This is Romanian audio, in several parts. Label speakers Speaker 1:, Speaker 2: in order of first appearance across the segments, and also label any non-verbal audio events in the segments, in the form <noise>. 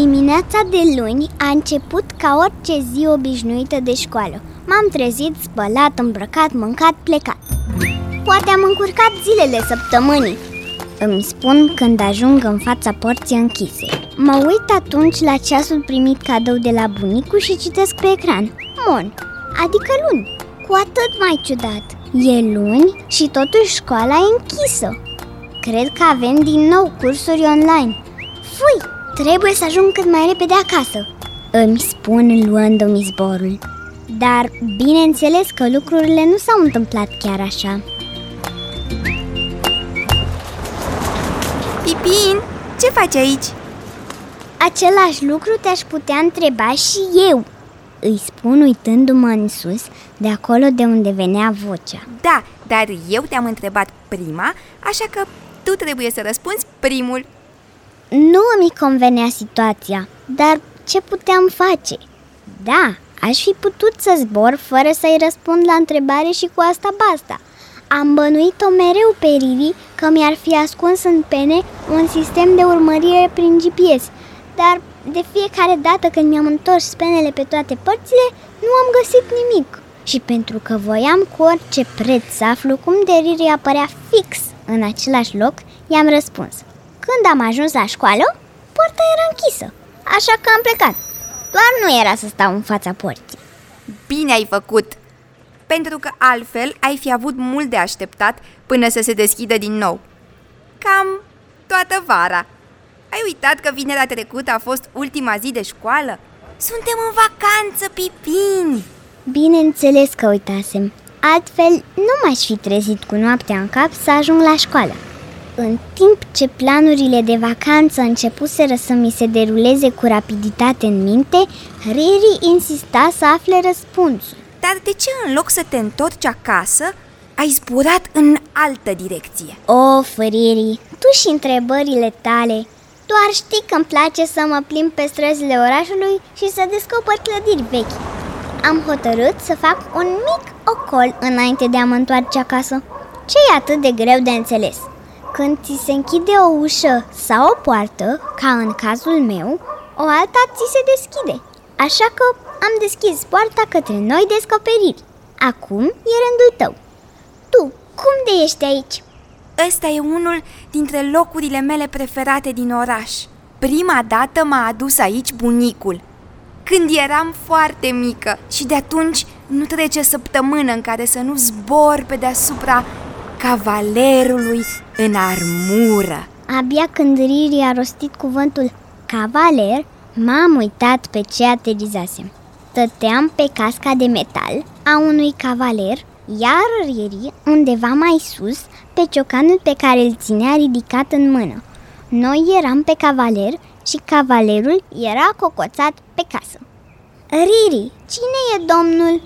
Speaker 1: Dimineața de luni a început ca orice zi obișnuită de școală. M-am trezit, spălat, îmbrăcat, mâncat, plecat. Poate am încurcat zilele săptămânii. Îmi spun când ajung în fața porții închise. Mă uit atunci la ceasul primit cadou de la bunicul și citesc pe ecran. Mon, adică luni. Cu atât mai ciudat. E luni și totuși școala e închisă. Cred că avem din nou cursuri online. Fui, trebuie să ajung cât mai repede acasă. Îmi spun luându-mi zborul. Dar bineînțeles că lucrurile nu s-au întâmplat chiar așa.
Speaker 2: Pipin, ce faci aici?
Speaker 1: Același lucru te-aș putea întreba și eu Îi spun uitându-mă în sus, de acolo de unde venea vocea
Speaker 2: Da, dar eu te-am întrebat prima, așa că tu trebuie să răspunzi primul
Speaker 1: Nu mi convenea situația, dar ce puteam face? Da, aș fi putut să zbor fără să-i răspund la întrebare și cu asta basta am bănuit-o mereu pe Riri că mi-ar fi ascuns în pene un sistem de urmărire prin GPS, dar de fiecare dată când mi-am întors penele pe toate părțile, nu am găsit nimic. Și pentru că voiam cu orice preț să aflu cum de Riri apărea fix în același loc, i-am răspuns. Când am ajuns la școală, poarta era închisă, așa că am plecat. Doar nu era să stau în fața porții.
Speaker 2: Bine ai făcut! pentru că altfel ai fi avut mult de așteptat până să se deschidă din nou. Cam toată vara. Ai uitat că vinerea trecută a fost ultima zi de școală? Suntem în vacanță, Pipini!
Speaker 1: Bineînțeles că uitasem. Altfel, nu m-aș fi trezit cu noaptea în cap să ajung la școală. În timp ce planurile de vacanță începuseră să mi se deruleze cu rapiditate în minte, Riri insista să afle răspunsul.
Speaker 2: Dar de ce în loc să te întorci acasă, ai zburat în altă direcție?
Speaker 1: O, Făriri, tu și întrebările tale Doar știi că îmi place să mă plimb pe străzile orașului și să descoper clădiri vechi Am hotărât să fac un mic ocol înainte de a mă întoarce acasă ce e atât de greu de înțeles? Când ți se închide o ușă sau o poartă, ca în cazul meu, o alta ți se deschide Așa că am deschis poarta către noi descoperiri. Acum e rândul tău. Tu, cum de ești aici?
Speaker 2: Ăsta e unul dintre locurile mele preferate din oraș. Prima dată m-a adus aici bunicul, când eram foarte mică și de atunci nu trece săptămână în care să nu zbor pe deasupra cavalerului în armură.
Speaker 1: Abia când Riri a rostit cuvântul cavaler, m-am uitat pe ce aterizasem. Stăteam pe casca de metal a unui cavaler, iar Riri, undeva mai sus, pe ciocanul pe care îl ținea ridicat în mână. Noi eram pe cavaler și cavalerul era cocoțat pe casă. Riri, cine e domnul?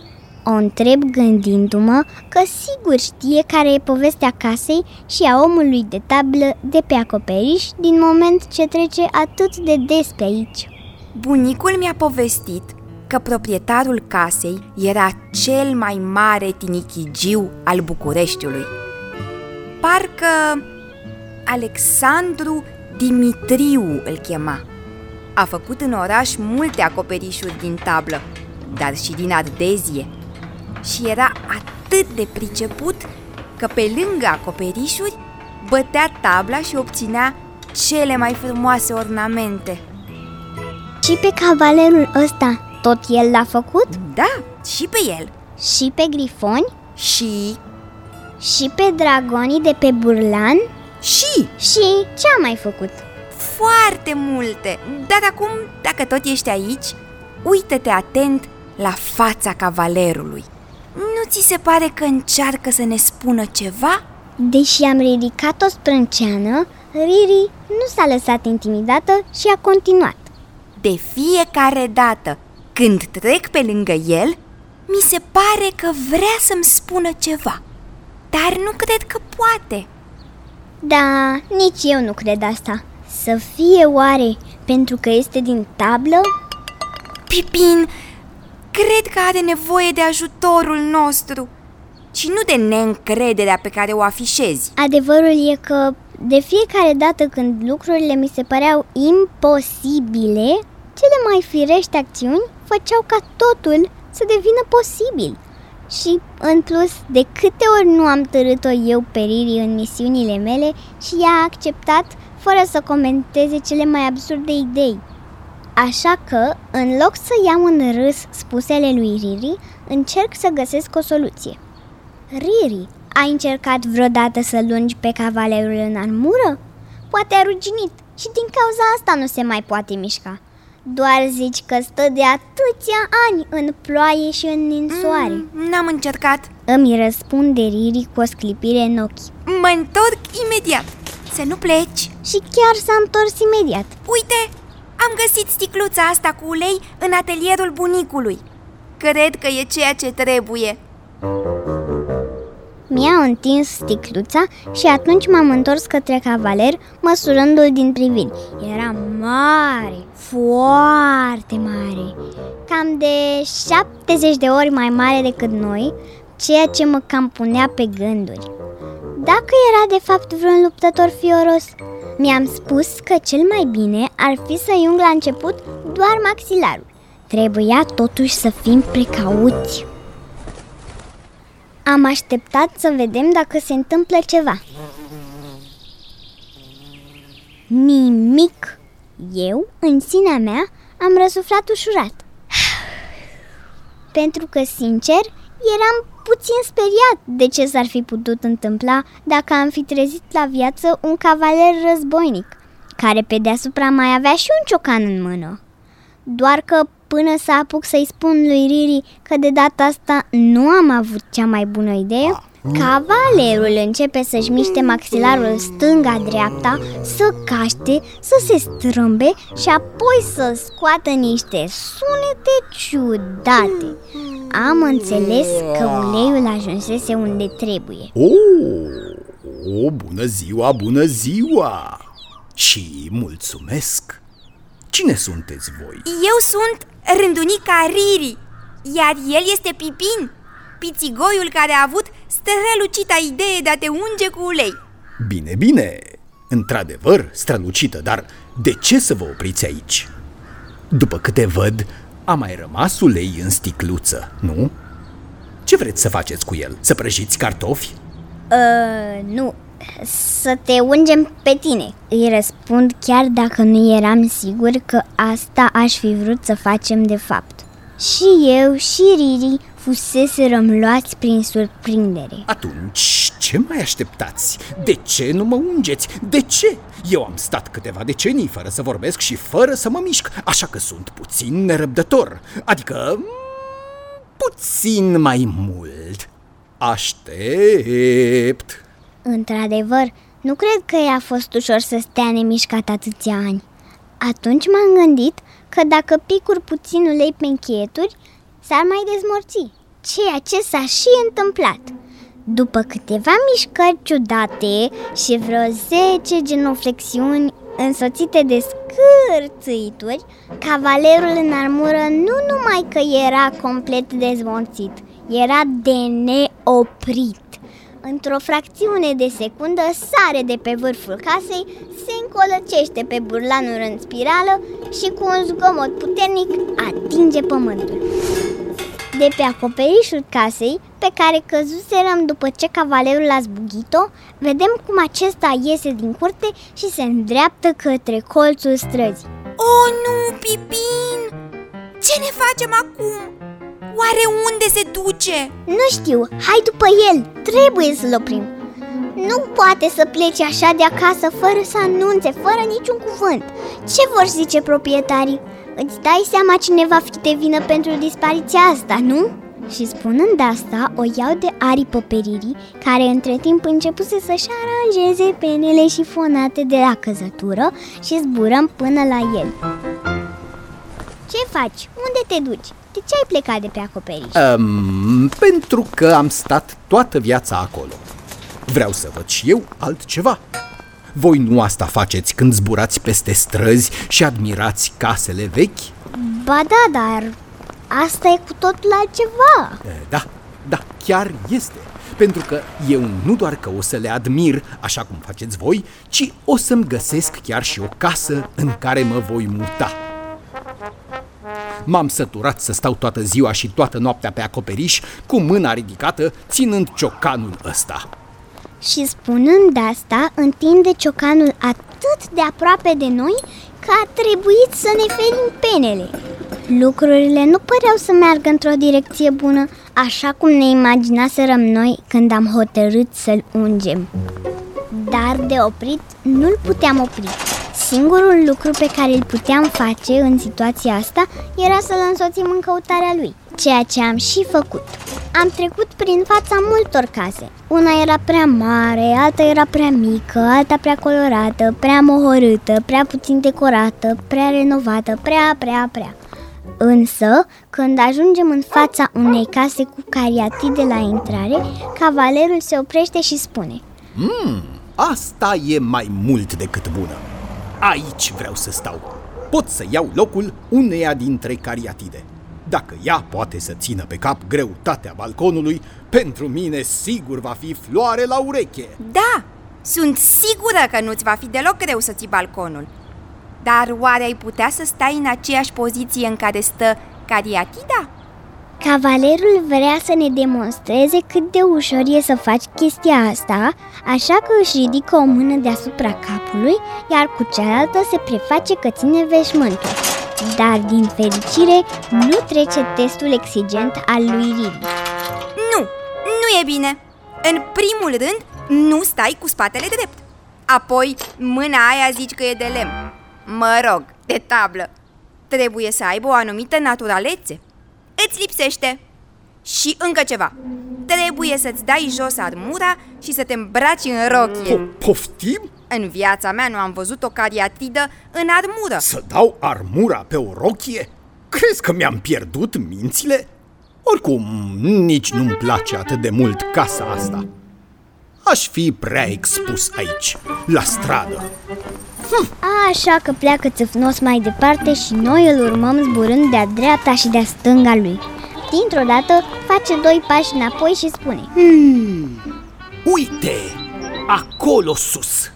Speaker 1: O întreb gândindu-mă că sigur știe care e povestea casei și a omului de tablă de pe acoperiș din moment ce trece atât de des pe aici.
Speaker 2: Bunicul mi-a povestit că proprietarul casei era cel mai mare tinichigiu al Bucureștiului. Parcă Alexandru Dimitriu îl chema. A făcut în oraș multe acoperișuri din tablă, dar și din ardezie. Și era atât de priceput că pe lângă acoperișuri bătea tabla și obținea cele mai frumoase ornamente.
Speaker 1: Și pe cavalerul ăsta tot el l-a făcut?
Speaker 2: Da, și pe el
Speaker 1: Și pe grifoni?
Speaker 2: Și...
Speaker 1: Și pe dragonii de pe burlan?
Speaker 2: Și...
Speaker 1: Și ce a mai făcut?
Speaker 2: Foarte multe Dar acum, dacă tot ești aici, uită-te atent la fața cavalerului Nu ți se pare că încearcă să ne spună ceva?
Speaker 1: Deși am ridicat o sprânceană, Riri nu s-a lăsat intimidată și a continuat
Speaker 2: De fiecare dată când trec pe lângă el, mi se pare că vrea să-mi spună ceva, dar nu cred că poate.
Speaker 1: Da, nici eu nu cred asta. Să fie oare pentru că este din tablă?
Speaker 2: Pipin, cred că are nevoie de ajutorul nostru. și nu de neîncrederea pe care o afișezi.
Speaker 1: Adevărul e că de fiecare dată când lucrurile mi se păreau imposibile, cele mai firești acțiuni făceau ca totul să devină posibil. Și, în plus, de câte ori nu am târât-o eu pe Riri în misiunile mele și ea a acceptat fără să comenteze cele mai absurde idei. Așa că, în loc să iau în râs spusele lui Riri, încerc să găsesc o soluție. Riri, ai încercat vreodată să lungi pe cavalerul în armură? Poate a ruginit și din cauza asta nu se mai poate mișca. Doar zici că stă de atâția ani în ploaie și în ninsoare.
Speaker 2: Mm, n-am încercat.
Speaker 1: Îmi răspunde Riri cu o sclipire în ochi.
Speaker 2: Mă întorc imediat. Să nu pleci.
Speaker 1: Și chiar s-a întors imediat.
Speaker 2: Uite, am găsit sticluța asta cu ulei în atelierul bunicului. Cred că e ceea ce trebuie.
Speaker 1: Mi-a întins sticluța și atunci m-am întors către cavaler, măsurându-l din priviri. Era mare, foarte mare, cam de 70 de ori mai mare decât noi, ceea ce mă cam punea pe gânduri. Dacă era de fapt vreun luptător fioros, mi-am spus că cel mai bine ar fi să iung la început doar maxilarul. Trebuia totuși să fim precauți. Am așteptat să vedem dacă se întâmplă ceva. Nimic. Eu, în sinea mea, am răsuflat ușurat. <sighs> Pentru că, sincer, eram puțin speriat de ce s-ar fi putut întâmpla dacă am fi trezit la viață un cavaler războinic, care pe deasupra mai avea și un ciocan în mână. Doar că până să apuc să-i spun lui Riri că de data asta nu am avut cea mai bună idee, cavalerul începe să-și miște maxilarul stânga-dreapta, să caște, să se strâmbe și apoi să scoată niște sunete ciudate. Am înțeles că uleiul ajunsese unde trebuie.
Speaker 3: Oh, oh, bună ziua, bună ziua! Și mulțumesc! Cine sunteți voi?
Speaker 2: Eu sunt rândunica Riri, iar el este Pipin, pițigoiul care a avut strălucita idee de a te unge cu ulei.
Speaker 3: Bine, bine, într-adevăr strălucită, dar de ce să vă opriți aici? După câte văd, a mai rămas ulei în sticluță, nu? Ce vreți să faceți cu el? Să prăjiți cartofi?
Speaker 1: Uh, nu, să te ungem pe tine Îi răspund chiar dacă nu eram sigur că asta aș fi vrut să facem de fapt Și eu și Riri fuseserăm luați prin surprindere
Speaker 3: Atunci, ce mai așteptați? De ce nu mă ungeți? De ce? Eu am stat câteva decenii fără să vorbesc și fără să mă mișc, așa că sunt puțin nerăbdător Adică, puțin mai mult Aștept
Speaker 1: Într-adevăr, nu cred că i-a fost ușor să stea nemișcat atâția ani. Atunci m-am gândit că dacă picuri puțin ulei pe încheieturi, s-ar mai dezmorți, ceea ce s-a și întâmplat. După câteva mișcări ciudate și vreo 10 genuflexiuni însoțite de scârțâituri, cavalerul în armură nu numai că era complet dezmorțit, era de neoprit. Într-o fracțiune de secundă sare de pe vârful casei, se încolăcește pe burlanul în spirală și cu un zgomot puternic atinge pământul. De pe acoperișul casei, pe care căzuserăm după ce cavalerul a zbugit-o, vedem cum acesta iese din curte și se îndreaptă către colțul străzii.
Speaker 2: O, nu, Pipin! Ce ne facem acum? Oare unde se duce?
Speaker 1: Nu știu, hai după el, trebuie să-l oprim Nu poate să plece așa de acasă fără să anunțe, fără niciun cuvânt Ce vor zice proprietarii? Îți dai seama cine va fi de vină pentru dispariția asta, nu? Și spunând asta, o iau de aripă pe Riri, care între timp începuse să-și aranjeze penele și fonate de la căzătură și zburăm până la el Ce faci? Unde te duci? De ce ai plecat de pe acoperiș?
Speaker 3: Um, pentru că am stat toată viața acolo. Vreau să văd și eu altceva. Voi nu asta faceți când zburați peste străzi și admirați casele vechi?
Speaker 1: Ba da, dar asta e cu totul altceva
Speaker 3: E, Da, da, chiar este. pentru că eu nu doar că o să le admir așa cum faceți voi, ci o să-mi găsesc chiar și o casă în care mă voi muta. M-am săturat să stau toată ziua și toată noaptea pe acoperiș cu mâna ridicată, ținând ciocanul ăsta.
Speaker 1: Și spunând asta, întinde ciocanul atât de aproape de noi că a trebuit să ne ferim penele. Lucrurile nu păreau să meargă într-o direcție bună, așa cum ne imaginaserăm noi când am hotărât să-l ungem. Dar de oprit nu-l puteam opri. Singurul lucru pe care îl puteam face în situația asta era să-l însoțim în căutarea lui, ceea ce am și făcut. Am trecut prin fața multor case. Una era prea mare, alta era prea mică, alta prea colorată, prea mohorâtă, prea puțin decorată, prea renovată, prea, prea, prea. Însă, când ajungem în fața unei case cu cariatide la intrare, cavalerul se oprește și spune
Speaker 3: Mmm, asta e mai mult decât bună. Aici vreau să stau. Pot să iau locul uneia dintre cariatide. Dacă ea poate să țină pe cap greutatea balconului, pentru mine sigur va fi floare la ureche.
Speaker 2: Da, sunt sigură că nu-ți va fi deloc greu să ții balconul. Dar oare ai putea să stai în aceeași poziție în care stă cariatida?
Speaker 1: Cavalerul vrea să ne demonstreze cât de ușor e să faci chestia asta, așa că își ridică o mână deasupra capului, iar cu cealaltă se preface că ține veșmântul. Dar, din fericire, nu trece testul exigent al lui Riri.
Speaker 2: Nu, nu e bine. În primul rând, nu stai cu spatele drept. Apoi, mâna aia zici că e de lemn. Mă rog, de tablă. Trebuie să aibă o anumită naturalețe. Îți lipsește. Și încă ceva. Trebuie să-ți dai jos armura și să te îmbraci în rochie.
Speaker 3: Po- poftim?
Speaker 2: În viața mea nu am văzut o cariatidă în armură.
Speaker 3: Să dau armura pe o rochie? Crezi că mi-am pierdut mințile? Oricum, nici nu-mi place atât de mult casa asta. Aș fi prea expus aici, la stradă.
Speaker 1: Așa că pleacă țâfnos mai departe și noi îl urmăm zburând de-a dreapta și de-a stânga lui. Dintr-o dată face doi pași înapoi și spune
Speaker 3: Hmm, uite, acolo sus.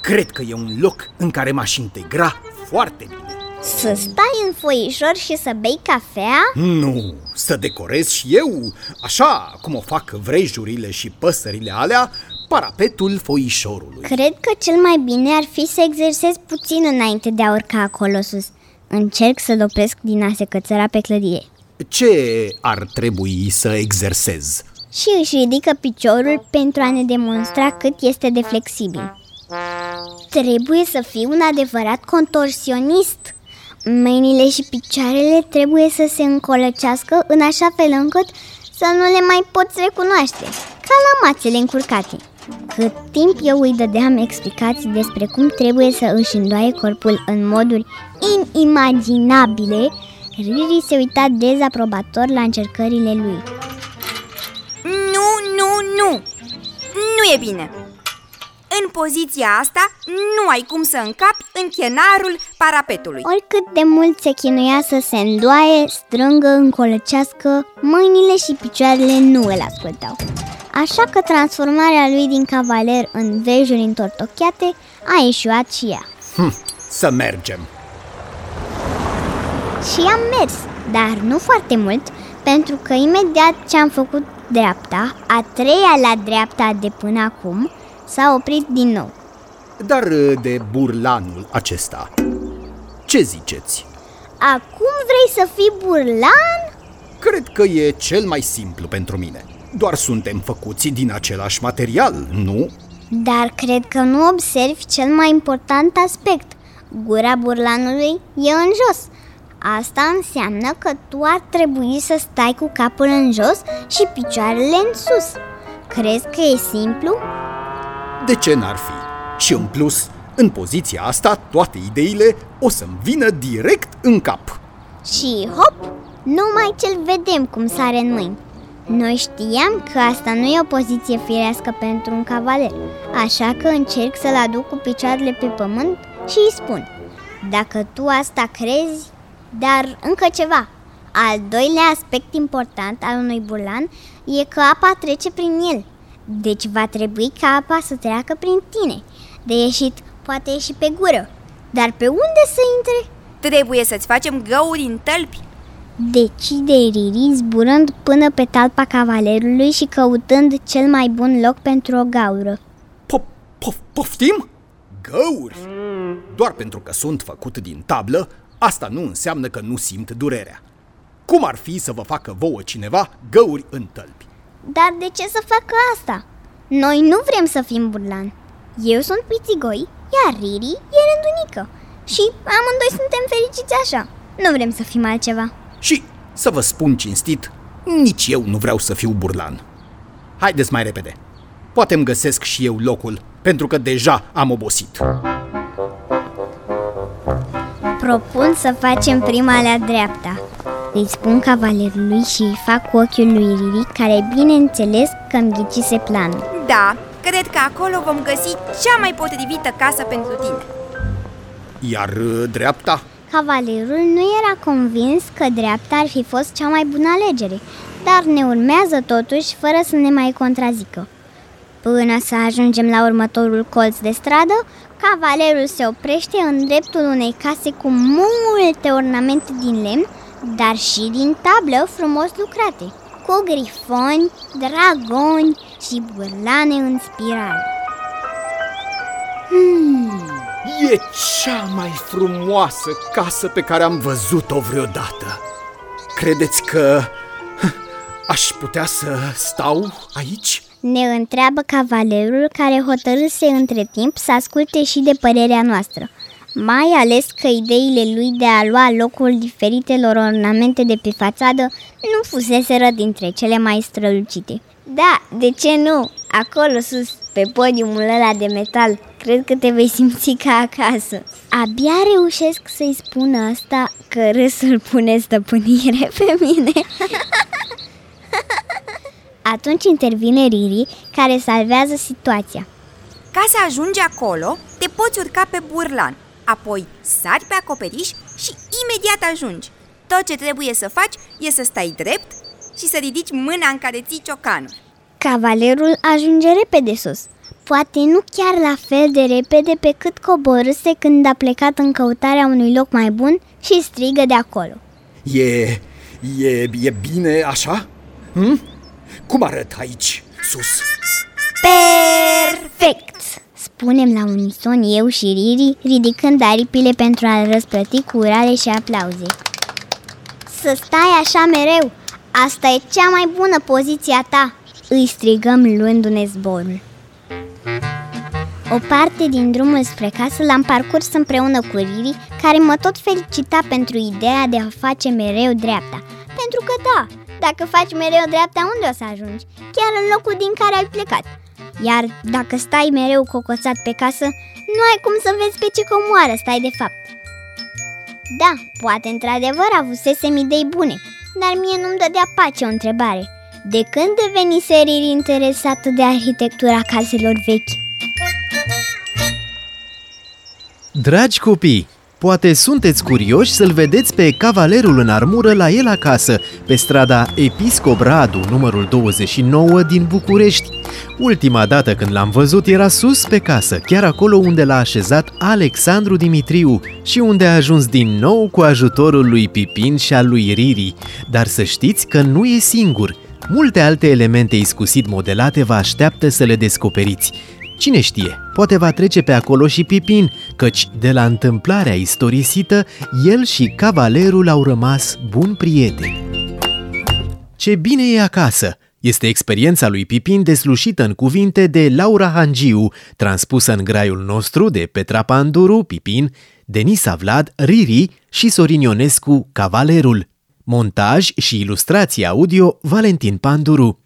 Speaker 3: Cred că e un loc în care m-aș integra foarte bine.
Speaker 1: Să stai în foișor și să bei cafea?
Speaker 3: Nu, să decorez și eu, așa cum o fac vrejurile și păsările alea, parapetul foișorului.
Speaker 1: Cred că cel mai bine ar fi să exersez puțin înainte de a urca acolo sus. Încerc să-l opresc din a se cățăra pe clădire.
Speaker 3: Ce ar trebui să exersez?
Speaker 1: Și își ridică piciorul pentru a ne demonstra cât este de flexibil. Trebuie să fii un adevărat contorsionist. Mâinile și picioarele trebuie să se încolăcească în așa fel încât să nu le mai poți recunoaște, ca la mațele încurcate. Cât timp eu îi dădeam explicații despre cum trebuie să își îndoaie corpul în moduri inimaginabile, Riri se uita dezaprobator la încercările lui.
Speaker 2: Nu, nu, nu! Nu e bine! În poziția asta nu ai cum să încapi în chenarul parapetului.
Speaker 1: Oricât de mult se chinuia să se îndoaie, strângă, încolăcească, mâinile și picioarele nu îl ascultau. Așa că transformarea lui din cavaler în vejuri întortocheate a ieșuat și ea.
Speaker 3: Hm, să mergem.
Speaker 1: Și am mers, dar nu foarte mult, pentru că imediat ce am făcut dreapta, a treia la dreapta de până acum, s-a oprit din nou.
Speaker 3: Dar de burlanul acesta, ce ziceți?
Speaker 1: Acum vrei să fii burlan?
Speaker 3: Cred că e cel mai simplu pentru mine. Doar suntem făcuți din același material, nu?
Speaker 1: Dar cred că nu observi cel mai important aspect. Gura burlanului e în jos. Asta înseamnă că tu ar trebui să stai cu capul în jos și picioarele în sus. Crezi că e simplu?
Speaker 3: De ce n-ar fi? Și în plus, în poziția asta, toate ideile o să-mi vină direct în cap.
Speaker 1: Și hop, numai ce-l vedem cum sare în mâini. Noi știam că asta nu e o poziție firească pentru un cavaler, așa că încerc să-l aduc cu picioarele pe pământ și îi spun Dacă tu asta crezi, dar încă ceva. Al doilea aspect important al unui burlan e că apa trece prin el. Deci va trebui ca apa să treacă prin tine. De ieșit poate ieși pe gură. Dar pe unde să intre?
Speaker 2: Trebuie să-ți facem găuri în tălpi.
Speaker 1: Decide Riri zburând până pe talpa cavalerului și căutând cel mai bun loc pentru o gaură.
Speaker 3: Pof, pof, poftim? Găuri! Doar pentru că sunt făcut din tablă, asta nu înseamnă că nu simt durerea. Cum ar fi să vă facă vouă cineva găuri în tălpi?
Speaker 1: Dar de ce să facă asta? Noi nu vrem să fim burlan. Eu sunt pițigoi, iar Riri e rândunică. Și amândoi suntem fericiți așa. Nu vrem să fim altceva.
Speaker 3: Și, să vă spun cinstit, nici eu nu vreau să fiu burlan. Haideți mai repede. Poate îmi găsesc și eu locul, pentru că deja am obosit.
Speaker 1: Propun să facem prima la dreapta. Îi spun cavalerului și îi fac cu ochiul lui Riri, care bineînțeles că îmi ghicise planul.
Speaker 2: Da, cred că acolo vom găsi cea mai potrivită casă pentru tine.
Speaker 3: Iar uh, dreapta?
Speaker 1: Cavalerul nu era convins că dreapta ar fi fost cea mai bună alegere, dar ne urmează totuși fără să ne mai contrazică. Până să ajungem la următorul colț de stradă, cavalerul se oprește în dreptul unei case cu multe ornamente din lemn, dar și din tablă frumos lucrate, cu grifoni, dragoni și burlane în spirală.
Speaker 3: Hmm, e cea mai frumoasă casă pe care am văzut-o vreodată. Credeți că aș putea să stau aici?
Speaker 1: Ne întreabă cavalerul care hotărâse între timp să asculte și de părerea noastră, mai ales că ideile lui de a lua locul diferitelor ornamente de pe fațadă nu fuseseră dintre cele mai strălucite. Da, de ce nu? Acolo sus, pe podiumul ăla de metal, cred că te vei simți ca acasă. Abia reușesc să-i spun asta că râsul pune stăpânire pe mine. <laughs> Atunci intervine Riri, care salvează situația.
Speaker 2: Ca să ajungi acolo, te poți urca pe burlan, apoi sari pe acoperiș și imediat ajungi. Tot ce trebuie să faci e să stai drept și să ridici mâna în care ții ciocanul.
Speaker 1: Cavalerul ajunge repede sus, poate nu chiar la fel de repede pe cât coborâse când a plecat în căutarea unui loc mai bun și strigă de acolo.
Speaker 3: E, e, e bine așa? Hm? Cum arăt aici, sus?
Speaker 1: Perfect! Spunem la unison eu și Riri, ridicând aripile pentru a răsplăti cu urare și aplauze. Să stai așa mereu! Asta e cea mai bună poziția ta! Îi strigăm luându-ne zborul. O parte din drumul spre casă l-am parcurs împreună cu Riri, care mă tot felicita pentru ideea de a face mereu dreapta. Pentru că da, dacă faci mereu dreapta, unde o să ajungi? Chiar în locul din care ai plecat. Iar dacă stai mereu cocoțat pe casă, nu ai cum să vezi pe ce comoară stai de fapt. Da, poate într-adevăr avusesem idei bune, dar mie nu-mi dădea pace o întrebare. De când deveni seriri interesată de arhitectura caselor vechi?
Speaker 4: Dragi copii, poate sunteți curioși să-l vedeți pe cavalerul în armură la el acasă, pe strada Episcop Radu, numărul 29 din București. Ultima dată când l-am văzut era sus pe casă, chiar acolo unde l-a așezat Alexandru Dimitriu și unde a ajuns din nou cu ajutorul lui Pipin și al lui Riri. Dar să știți că nu e singur. Multe alte elemente iscusit modelate vă așteaptă să le descoperiți. Cine știe, poate va trece pe acolo și Pipin, căci de la întâmplarea istorisită, el și cavalerul au rămas buni prieteni. Ce bine e acasă! Este experiența lui Pipin deslușită în cuvinte de Laura Hangiu, transpusă în graiul nostru de Petra Panduru, Pipin, Denisa Vlad, Riri și Sorin Ionescu, Cavalerul. Montaj și ilustrație audio Valentin Panduru.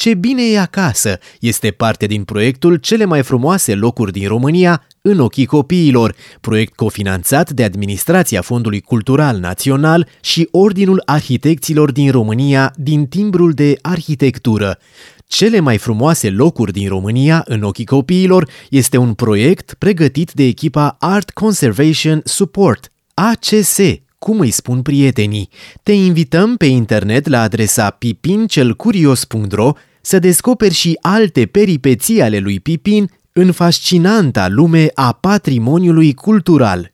Speaker 4: Ce bine e acasă este parte din proiectul Cele mai frumoase locuri din România în ochii copiilor, proiect cofinanțat de Administrația Fondului Cultural Național și Ordinul Arhitecților din România din timbrul de arhitectură. Cele mai frumoase locuri din România în ochii copiilor este un proiect pregătit de echipa Art Conservation Support, ACS, cum îi spun prietenii. Te invităm pe internet la adresa pipincelcurios.ro să descoperi și alte peripeții ale lui Pipin în fascinanta lume a patrimoniului cultural.